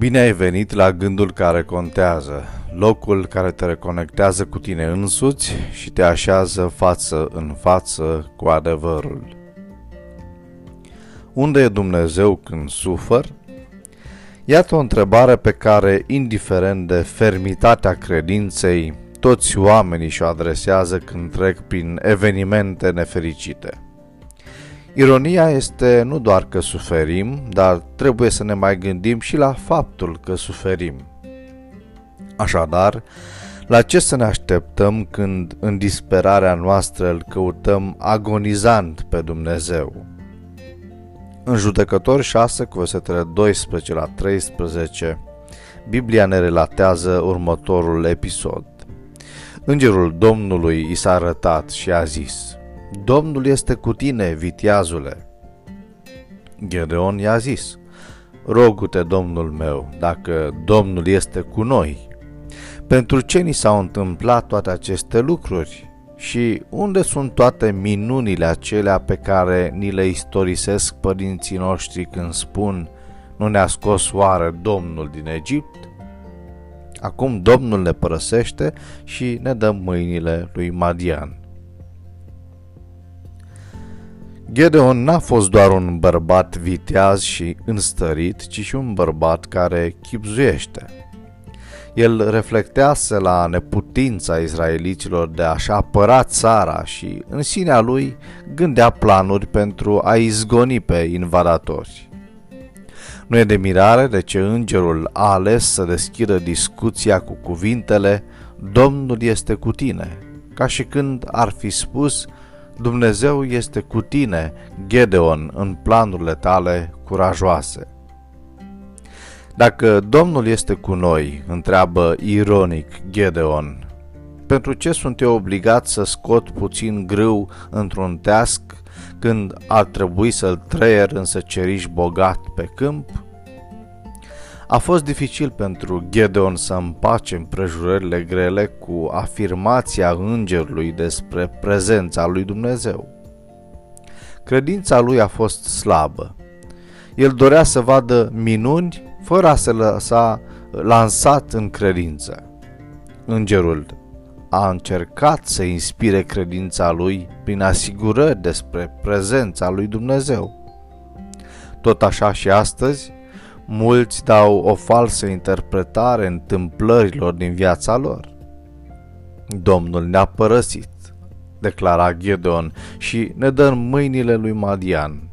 Bine ai venit la gândul care contează, locul care te reconectează cu tine însuți și te așează față în față cu adevărul. Unde e Dumnezeu când sufăr? Iată o întrebare pe care, indiferent de fermitatea credinței, toți oamenii și-o adresează când trec prin evenimente nefericite. Ironia este nu doar că suferim, dar trebuie să ne mai gândim și la faptul că suferim. Așadar, la ce să ne așteptăm când în disperarea noastră îl căutăm agonizant pe Dumnezeu? În judecători 6 cu versetele 12 la 13, Biblia ne relatează următorul episod. Îngerul Domnului i s-a arătat și a zis, Domnul este cu tine, vitiazule. Gedeon i-a zis, Rogu-te, Domnul meu, dacă Domnul este cu noi. Pentru ce ni s-au întâmplat toate aceste lucruri? Și unde sunt toate minunile acelea pe care ni le istorisesc părinții noștri când spun nu ne-a scos oare Domnul din Egipt? Acum Domnul ne părăsește și ne dă mâinile lui Madian. Gedeon n-a fost doar un bărbat viteaz și înstărit, ci și un bărbat care chipzuiește. El reflectease la neputința izraeliților de a-și apăra țara și în sinea lui gândea planuri pentru a izgoni pe invadatori. Nu e de mirare de ce îngerul a ales să deschidă discuția cu cuvintele Domnul este cu tine, ca și când ar fi spus Dumnezeu este cu tine, Gedeon, în planurile tale curajoase. Dacă Domnul este cu noi, întreabă ironic Gedeon, pentru ce sunt eu obligat să scot puțin grâu într-un teasc când ar trebui să-l trăier însă ceriș bogat pe câmp? A fost dificil pentru Gedeon să împace împrejurările grele cu afirmația îngerului despre prezența lui Dumnezeu. Credința lui a fost slabă. El dorea să vadă minuni fără a se lăsa lansat în credință. Îngerul a încercat să inspire credința lui prin asigurări despre prezența lui Dumnezeu. Tot așa și astăzi, mulți dau o falsă interpretare întâmplărilor din viața lor. Domnul ne-a părăsit, declara Gedeon și ne dă în mâinile lui Madian.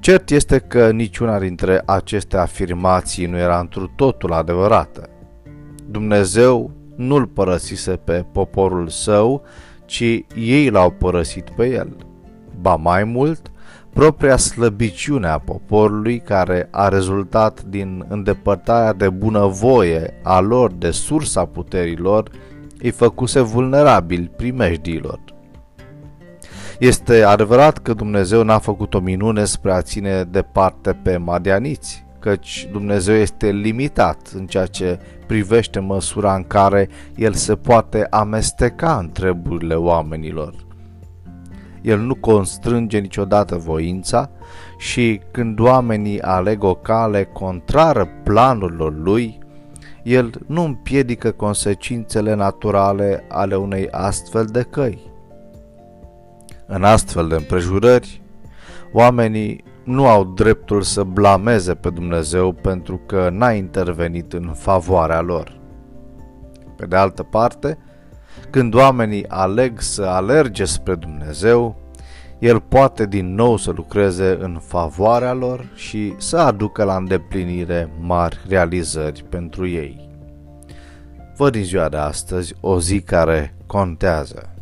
Cert este că niciuna dintre aceste afirmații nu era întru totul adevărată. Dumnezeu nu-l părăsise pe poporul său, ci ei l-au părăsit pe el. Ba mai mult, propria slăbiciune a poporului care a rezultat din îndepărtarea de bunăvoie a lor de sursa puterilor, îi făcuse vulnerabili primejdiilor. Este adevărat că Dumnezeu n-a făcut o minune spre a ține departe pe madianiți, căci Dumnezeu este limitat în ceea ce privește măsura în care El se poate amesteca în treburile oamenilor. El nu constrânge niciodată voința și când oamenii aleg o cale contrară planurilor lui, el nu împiedică consecințele naturale ale unei astfel de căi. În astfel de împrejurări, oamenii nu au dreptul să blameze pe Dumnezeu pentru că n-a intervenit în favoarea lor. Pe de altă parte, când oamenii aleg să alerge spre Dumnezeu, El poate din nou să lucreze în favoarea lor și să aducă la îndeplinire mari realizări pentru ei. Văd în ziua de astăzi o zi care contează.